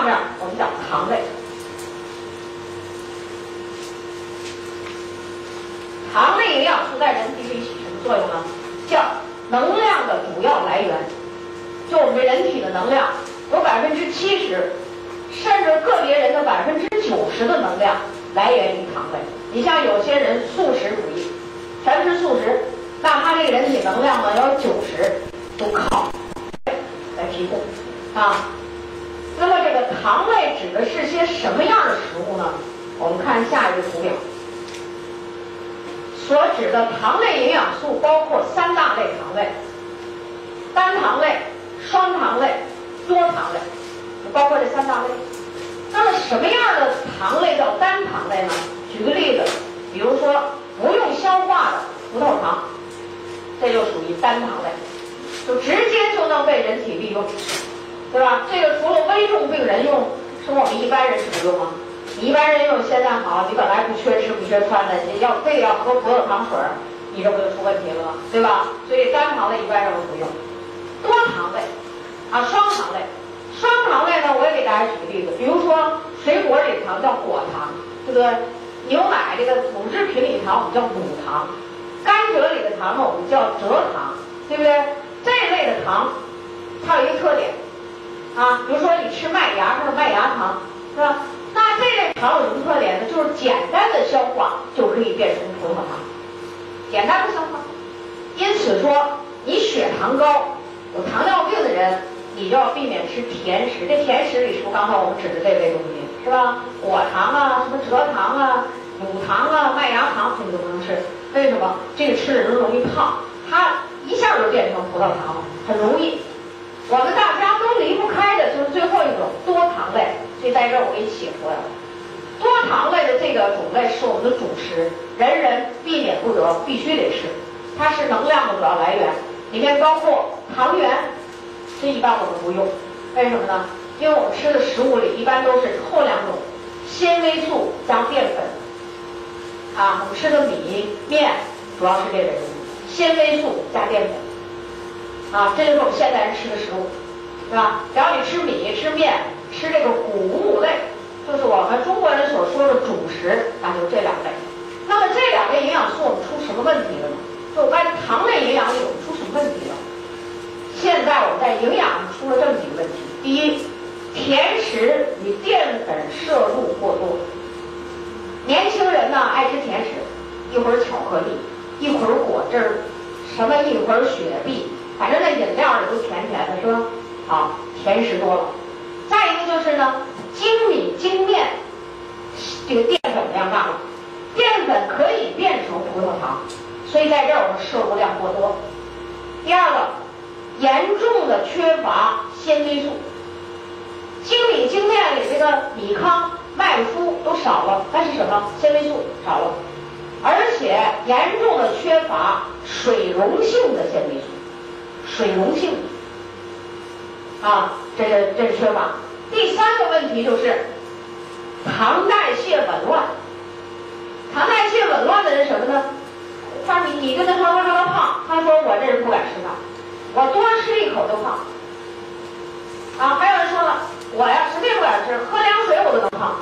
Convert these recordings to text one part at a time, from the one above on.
上面我们讲糖类，糖类营养素在人体里起什么作用呢？叫能量的主要来源。就我们人体的能量，有百分之七十，甚至个别人的百分之九十的能量来源于糖类。你像有些人素食主义，全吃素食，那他这个人体能量呢，有九十都靠来提供啊。糖类指的是些什么样的食物呢？我们看下一个图表，所指的糖类营养素包括三大类糖类：单糖类。双糖类、多糖类，包括这三大类。那么什么样的糖类叫单糖类呢？举个例子，比如说不用消化的葡萄糖，这就属于单糖类，就直接就能被人体利用，对吧？这个除了危重病人用，是我们一般人是不用吗？你一般人用现在好，你本来不缺吃不缺穿的，你要非得要喝葡萄糖水儿，你这不就出问题了吗？对吧？所以单糖类一般人不用。多糖类，啊，双糖类，双糖类呢，我也给大家举个例子，比如说水果里糖叫果糖，对不对？牛奶这个乳制品里糖我们叫乳糖，甘蔗里的糖呢我们叫蔗糖，对不对？这类的糖，它有一个特点，啊，比如说你吃麦芽，或者麦芽糖，是吧？那这类糖有什么特点呢？就是简单的消化就可以变成葡萄糖，简单的消化，因此说你血糖高。有糖尿病的人，你就要避免吃甜食。这甜食里是不是刚才我们指的这类东西，是吧？果糖啊，什么蔗糖啊，乳糖啊，麦芽糖，这些都不能吃。为什么？这个吃的人容易胖，它一下就变成葡萄糖了，很容易。我们大家都离不开的就是最后一种多糖类，所以在这儿我给你写出来了。多糖类的这个种类是我们的主食，人人避免不得，必须得吃，它是能量的主要来源。里面包括糖原，这一般我们不用，为什么呢？因为我们吃的食物里一般都是后两种，纤维素加淀粉。啊，我们吃的米面主要是这类东西，纤维素加淀粉。啊，这就是我们现代人吃的食物，对吧？只要你吃米、吃面、吃这个谷物类，就是我们中国人所说的主食，那就这两类。那么这两类营养素，我们出什么问题了呢？就关于糖类营养里，我们出什么问题了？现在我们在营养出了这么几个问题：第一，甜食与淀粉摄入过多。年轻人呢爱吃甜食，一会儿巧克力，一会儿果汁儿，什么一会儿雪碧，反正那饮料里都甜甜的，是吧？好，甜食多了。再一个就是呢，精米精面，这个淀粉量大了，淀粉可以变成葡萄糖。所以在这儿我们摄入量过多。第二个，严重的缺乏纤维素。精米精面里这个米糠、麦麸都少了，那是什么？纤维素少了，而且严重的缺乏水溶性的纤维素。水溶性啊，这是这是缺乏。第三个问题就是糖代谢紊乱。糖代谢紊乱的人什么呢？他你你跟他说他说他胖，他说我这人不敢吃饭，我多吃一口就胖。啊，还有人说了，我呀什么也不敢吃，喝凉水我都能胖。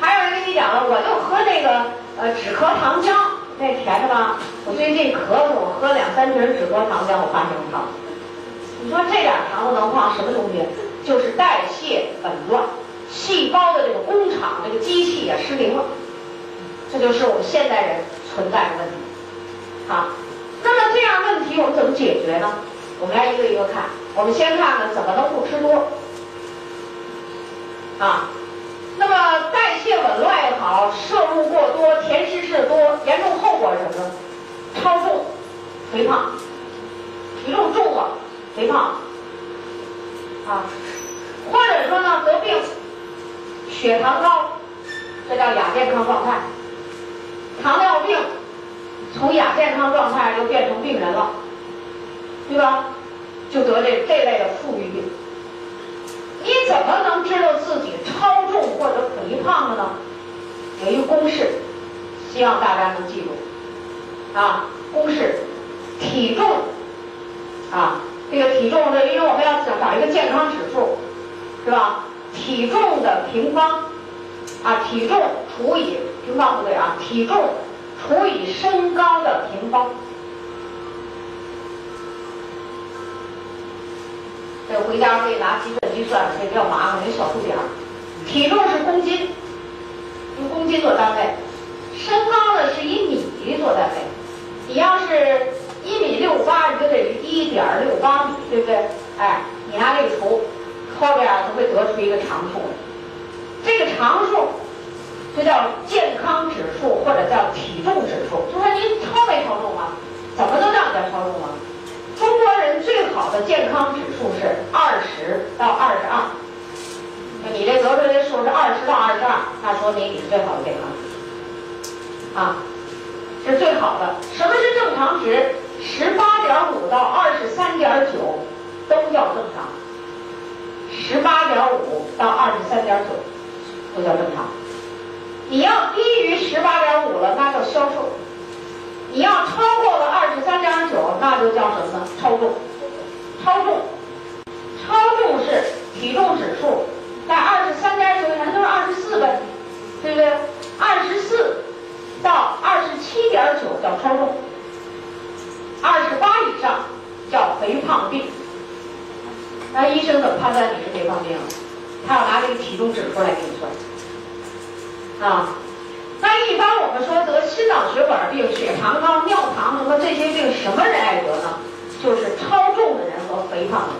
还有人跟你讲了，我就喝那个呃止咳糖浆，那甜的吧？我最近咳嗽，我喝两三瓶止咳糖浆，我发现我胖。你说这点糖都能胖，什么东西？就是代谢紊乱，细胞的这个工厂这个机器也失灵了。这就是我们现代人。存在的问题，好，那么这样问题我们怎么解决呢？我们来一个一个看。我们先看看怎么能不吃多啊？那么代谢紊乱也好，摄入过多，甜食吃的多，严重后果是什么呢？超重、肥胖，体重重了，肥胖啊，或者说呢得病，血糖高，这叫亚健康状态。糖尿病从亚健康状态又变成病人了，对吧？就得这这类的富裕病。你怎么能知道自己超重或者肥胖了呢？有一个公式，希望大家能记住啊。公式：体重啊，这个体重是因为我们要找找一个健康指数，是吧？体重的平方，啊，体重除以平方不对啊，体重除以身高的平方。这回家可以拿计算机算，这比较麻烦，得小数点儿。体重是公斤，用公斤做单位。身高呢是以米做单位。你要是一米六八，你就得一点六八米，对不对？哎，你拿这个除，后边就会得出一个常数。这个常数就叫健康指数或者叫体重指数。就说您超没超重啊？怎么都叫叫超重啊？好的健康指数是二十到二十二。你这得出来的数是二十到二十二，那说明你是最好的健康指数啊。是最好的。什么是正常值？十八点五到二十三点九都叫正常。十八点五到二十三点九都叫正常。你要低于十八点五了，那叫消瘦；你要超过了二十三点九，那就叫什么呢？超重。超重，超重是体重指数在二十三点九以上，就是二十四呗，对不对？二十四。到二十七点九叫超重，二十八以上叫肥胖病。那医生怎么判断你是肥胖病？他要拿这个体重指数来给你算。啊，那一般我们说得心脑血管病、血糖高、尿糖什么这些病，什么人爱得呢？就是超重的人和肥胖的。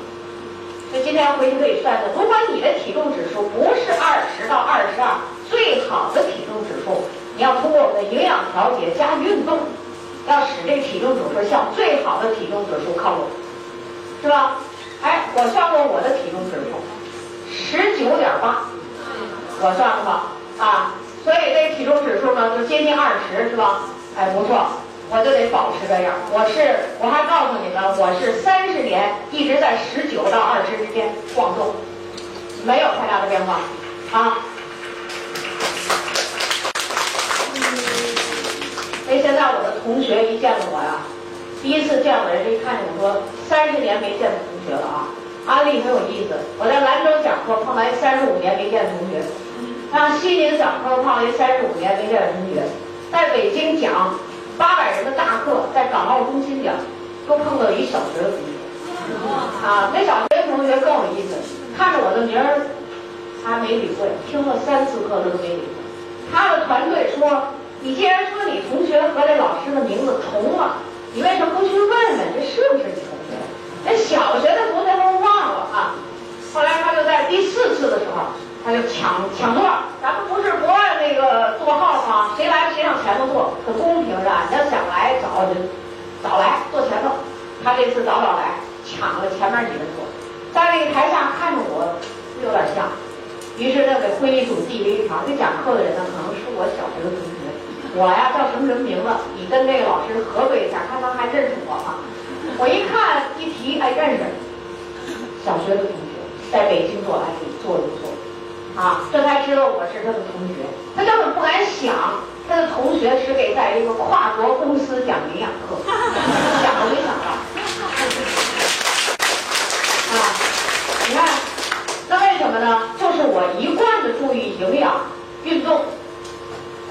所以今天回去可以算算，如果你的体重指数不是二十到二十二，最好的体重指数。你要通过我们的营养调节加运动，要使这体重指数向最好的体重指数靠拢，是吧？哎，我算过我的体重指数，十九点八，我算了吧啊，所以这体重指数呢就接近二十，是吧？哎，不错，我就得保持这样。我是，我还告诉你们，我是三十年一直在十九到二十之间晃动，没有太大的变化，啊。所以，现在我的同学一见到我呀，第一次见我人一看见我说三十年没见的同学了啊，安利很有意思。我在兰州讲课碰到一三十五年没见的同学，上西宁讲课碰到一三十五年没见的同学，在北京讲八百人的大课，在港澳中心讲，都碰到一小学的同学。啊，那小学的同学更有意思，看着我的名儿，他没理会，听了三次课他都没理会。他的团队说。你既然说你同学和这老师的名字重了，你为什么不去问问这是不是你同学？那小学的同学都忘了啊。后来他就在第四次的时候，他就抢抢座，咱们不是不按那个座号吗？谁来谁上前头坐，很公平是吧？你要想来早就早来坐前头。他这次早早来，抢了前面几个座，在那个台下看着我，有点像。于是呢，给会议组递了一条，这讲课的人呢，可能是我小学的同学。我呀叫什么什么名字？你跟那个老师核对一下，看他还认识我吗？我一看一提，哎，认识，小学的同学，在北京做安利做一做，啊，这才知道我是他的同学。他根本不敢想，他的同学是给在一个跨国公司讲营养课，想都没想到。啊，你看，那为什么呢？就是我一贯的注意营养、运动，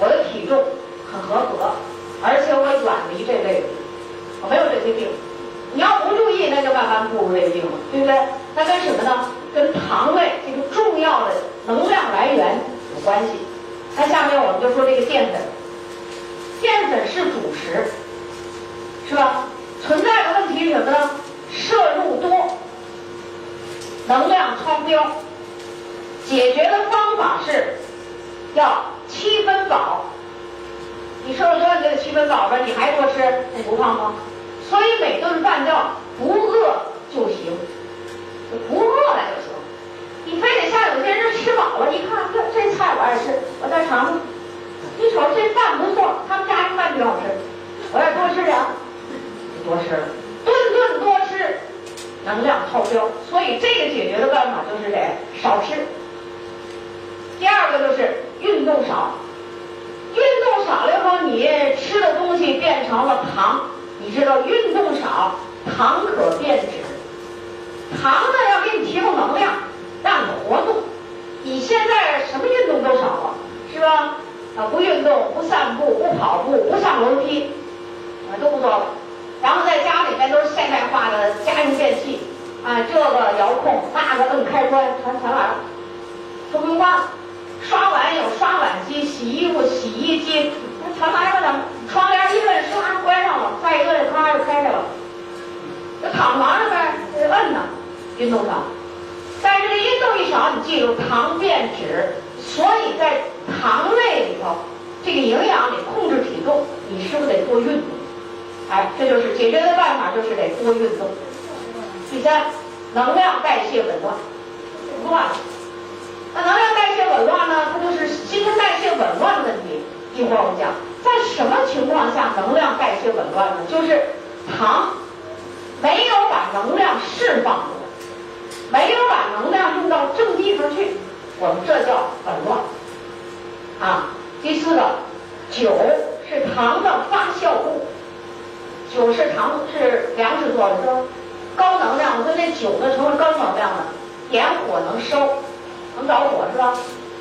我的体重。很合格，而且我远离这类病，我没有这些病。你要不注意，那就慢慢步入这个病了，对不对？那跟什么呢？跟糖类这个重要的能量来源有关系。那下面我们就说这个淀粉，淀粉是主食，是吧？存在的问题是什么呢？摄入多，能量超标。解决的方法是要七分饱。你摄入多，你就得七分饱吧，你还多吃，你不胖吗？所以每顿饭要糖，你知道运动少，糖可变质。糖呢要给你提供能量，让你活动。你现在什么运动都少了，是吧？啊，不运动，不散步，不跑步，不上楼梯，啊，都不做了。然后在家里面都是现代化的家用电器，啊，这个遥控，那个摁开关，全全完了，都不用关了。刷碗有刷碗机，洗衣服洗衣机，那全来了呢。窗帘一摁，唰关上了，再一摁，咔就开开了。这躺床上面摁呢，运动上。但是这运动一少，你记住糖变脂，所以在糖类里头，这个营养里控制体重，你是不是得多运动？哎，这就是解决的办法，就是得多运动。第三，能量代谢紊乱，乱。那能量代谢紊乱呢？它就是新陈代谢紊乱的问题。一会儿我们讲，在什么情况下能量代谢紊乱呢？就是糖没有把能量释放出来，没有把能量用到正地方去，我们这叫紊乱。啊，第四个，酒是糖的发酵物。酒是糖是粮食做的，是吧？高能量，我说这酒呢成了高能量的，点火能烧，能着火是吧？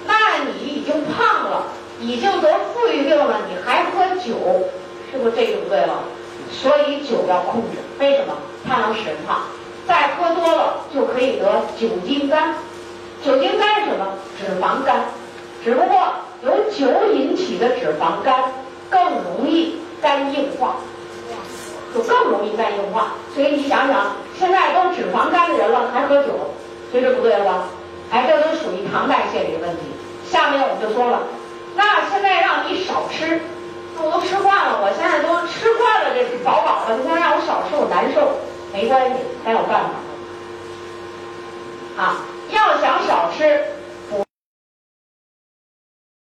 那你已经胖了，已经得富裕病了，你还喝酒，是不是这就不对了？所以酒要控制，为什么？它能使人胖，再喝多了就可以得酒精肝。酒精肝是什么？脂肪肝，只不过由酒引起的脂肪肝更容易肝硬化。就更容易肝硬化，所以你想想，现在都脂肪肝的人了，还喝酒，所以这不对了吧？哎，这都属于糖代谢里的问题。下面我们就说了，那现在让你少吃，我都吃惯了，我现在都吃惯了这饱饱的，你现在让我少吃，我难受。没关系，还有办法。啊，要想少吃，